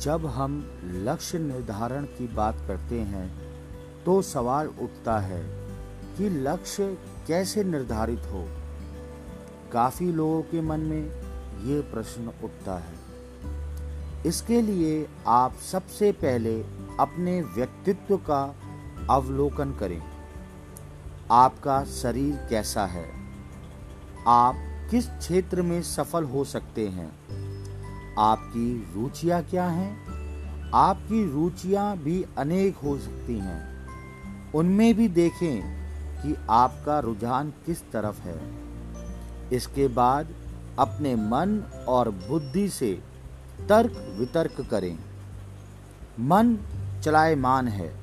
जब हम लक्ष्य निर्धारण की बात करते हैं तो सवाल उठता है कि लक्ष्य कैसे निर्धारित हो? काफ़ी लोगों के मन में ये प्रश्न उठता है। इसके लिए आप सबसे पहले अपने व्यक्तित्व का अवलोकन करें। आपका शरीर कैसा है? आप किस क्षेत्र में सफल हो सकते हैं? आपकी रुचियाँ क्या हैं? आपकी रुचियाँ भी अनेक हो सकती हैं। उनमें भी देखें कि आपका रुझान किस तरफ़ है। इसके बाद अपने मन और बुद्धि से तर्क वितर्क करें। मन चलायमान है,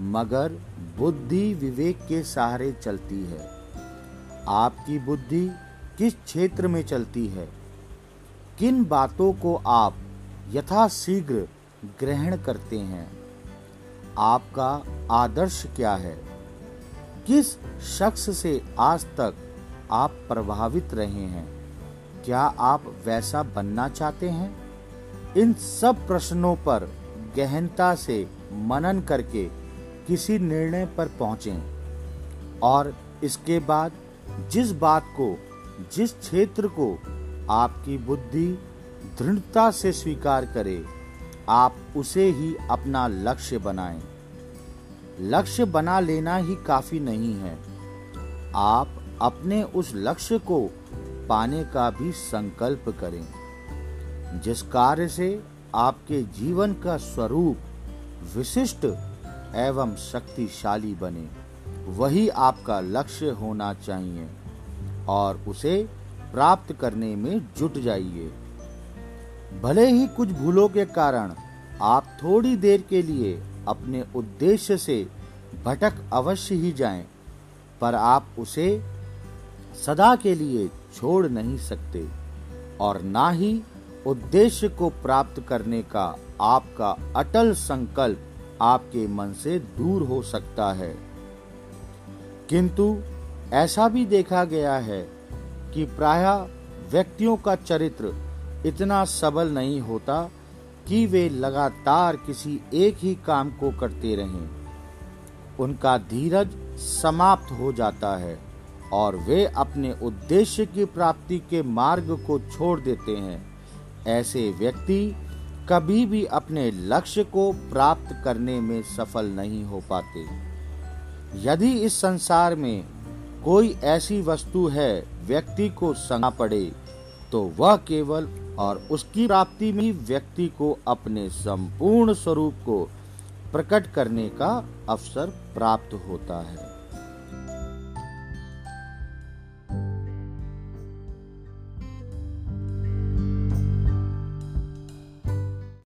मगर बुद्धि विवेक के सहारे चलती है। आपकी बुद्धि किस क्षेत्र में चलती है? किन बातों को आप यथाशीघ्र ग्रहण करते हैं? आपका आदर्श क्या है? किस शख्स से आज तक आप प्रभावित रहे हैं? क्या आप वैसा बनना चाहते हैं? इन सब प्रश्नों पर गहनता से मनन करके किसी निर्णय पर पहुंचें। और इसके बाद जिस बात को, जिस क्षेत्र को आपकी बुद्धि दृढ़ता से स्वीकार करे, आप उसे ही अपना लक्ष्य बनाएँ। लक्ष्य बना लेना ही काफ़ी नहीं है। आप अपने उस लक्ष्य को पाने का भी संकल्प करें, जिस कार्य से आपके जीवन का स्वरूप विशिष्ट एवं शक्तिशाली बने, वही आपका लक्ष्य होना चाहिए और उसे प्राप्त करने में जुट जाइए। भले ही कुछ भूलों के कारण आप थोड़ी देर के लिए अपने उद्देश्य से भटक अवश्य ही जाएँ, पर आप उसे सदा के लिए छोड़ नहीं सकते और ना ही उद्देश्य को प्राप्त करने का आपका अटल संकल्प आपके मन से दूर हो सकता है। किंतु ऐसा भी देखा गया है कि प्रायः व्यक्तियों का चरित्र इतना सबल नहीं होता कि वे लगातार किसी एक ही काम को करते रहें। उनका धीरज समाप्त हो जाता है और वे अपने उद्देश्य की प्राप्ति के मार्ग को छोड़ देते हैं। ऐसे व्यक्ति कभी भी अपने लक्ष्य को प्राप्त करने में सफल नहीं हो पाते। यदि इस संसार में कोई ऐसी वस्तु है व्यक्ति को संगा पड़े तो वह केवल और उसकी प्राप्ति में ही व्यक्ति को अपने संपूर्ण स्वरूप को प्रकट करने का अवसर प्राप्त होता है।